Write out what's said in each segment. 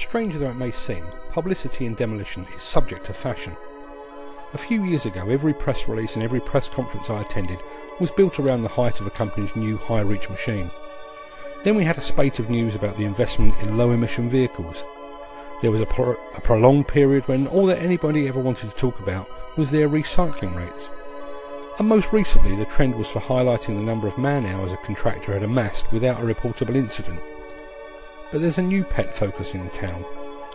Stranger though it may seem, publicity in demolition is subject to fashion. A few years ago, every press release and every press conference I attended was built around the height of a company's new high reach machine. Then we had a spate of news about the investment in low emission vehicles. There was a, pro- a prolonged period when all that anybody ever wanted to talk about was their recycling rates. And most recently, the trend was for highlighting the number of man hours a contractor had amassed without a reportable incident. But there's a new pet focus in town,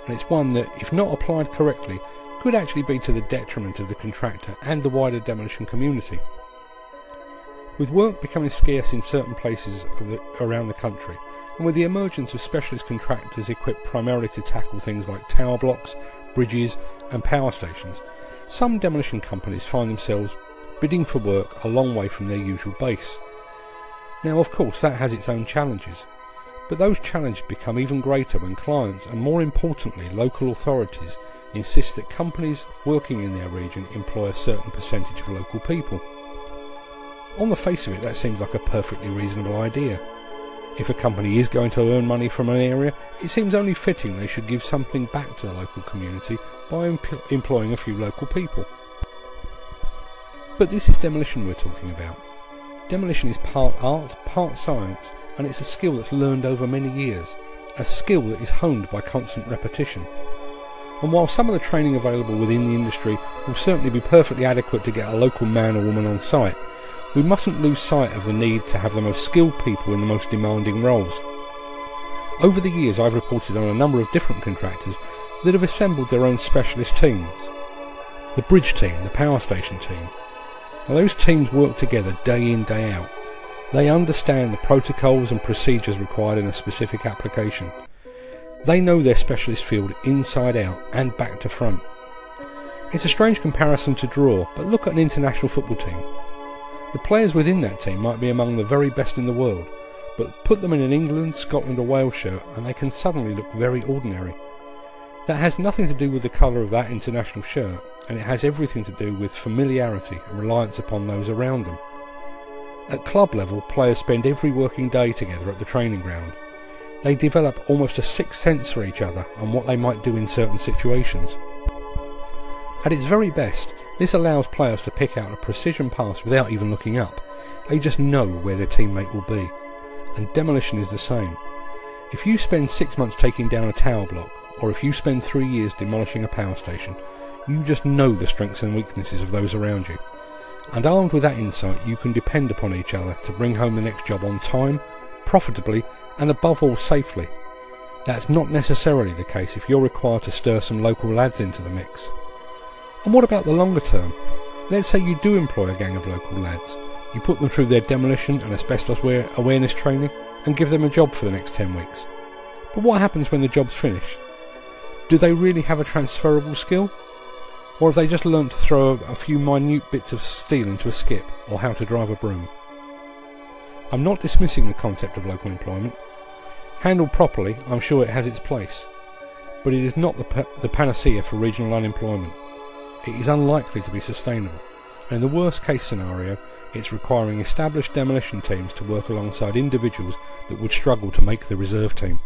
and it's one that, if not applied correctly, could actually be to the detriment of the contractor and the wider demolition community. With work becoming scarce in certain places the, around the country, and with the emergence of specialist contractors equipped primarily to tackle things like tower blocks, bridges, and power stations, some demolition companies find themselves bidding for work a long way from their usual base. Now, of course, that has its own challenges, but those challenges become even greater when clients, and more importantly, local authorities, insist that companies working in their region employ a certain percentage of local people. On the face of it, that seems like a perfectly reasonable idea. If a company is going to earn money from an area, it seems only fitting they should give something back to the local community by em- employing a few local people. But this is demolition we're talking about. Demolition is part art, part science, and it's a skill that's learned over many years, a skill that is honed by constant repetition. And while some of the training available within the industry will certainly be perfectly adequate to get a local man or woman on site, we mustn't lose sight of the need to have the most skilled people in the most demanding roles. Over the years, I've reported on a number of different contractors that have assembled their own specialist teams. The bridge team, the power station team. Now, those teams work together day in, day out. They understand the protocols and procedures required in a specific application. They know their specialist field inside out and back to front. It's a strange comparison to draw, but look at an international football team. The players within that team might be among the very best in the world, but put them in an England, Scotland, or Wales shirt and they can suddenly look very ordinary. That has nothing to do with the colour of that international shirt, and it has everything to do with familiarity and reliance upon those around them. At club level, players spend every working day together at the training ground. They develop almost a sixth sense for each other and what they might do in certain situations. At its very best, this allows players to pick out a precision pass without even looking up. They just know where their teammate will be. And demolition is the same. If you spend six months taking down a tower block, or if you spend three years demolishing a power station, you just know the strengths and weaknesses of those around you. And armed with that insight, you can depend upon each other to bring home the next job on time, profitably, and above all safely. That's not necessarily the case if you're required to stir some local lads into the mix. And what about the longer term? Let's say you do employ a gang of local lads. You put them through their demolition and asbestos awareness training and give them a job for the next 10 weeks. But what happens when the job's finished? Do they really have a transferable skill? Or have they just learnt to throw a few minute bits of steel into a skip or how to drive a broom? I'm not dismissing the concept of local employment. Handled properly, I'm sure it has its place. But it is not the, pa- the panacea for regional unemployment it is unlikely to be sustainable, and in the worst case scenario, it's requiring established demolition teams to work alongside individuals that would struggle to make the reserve team.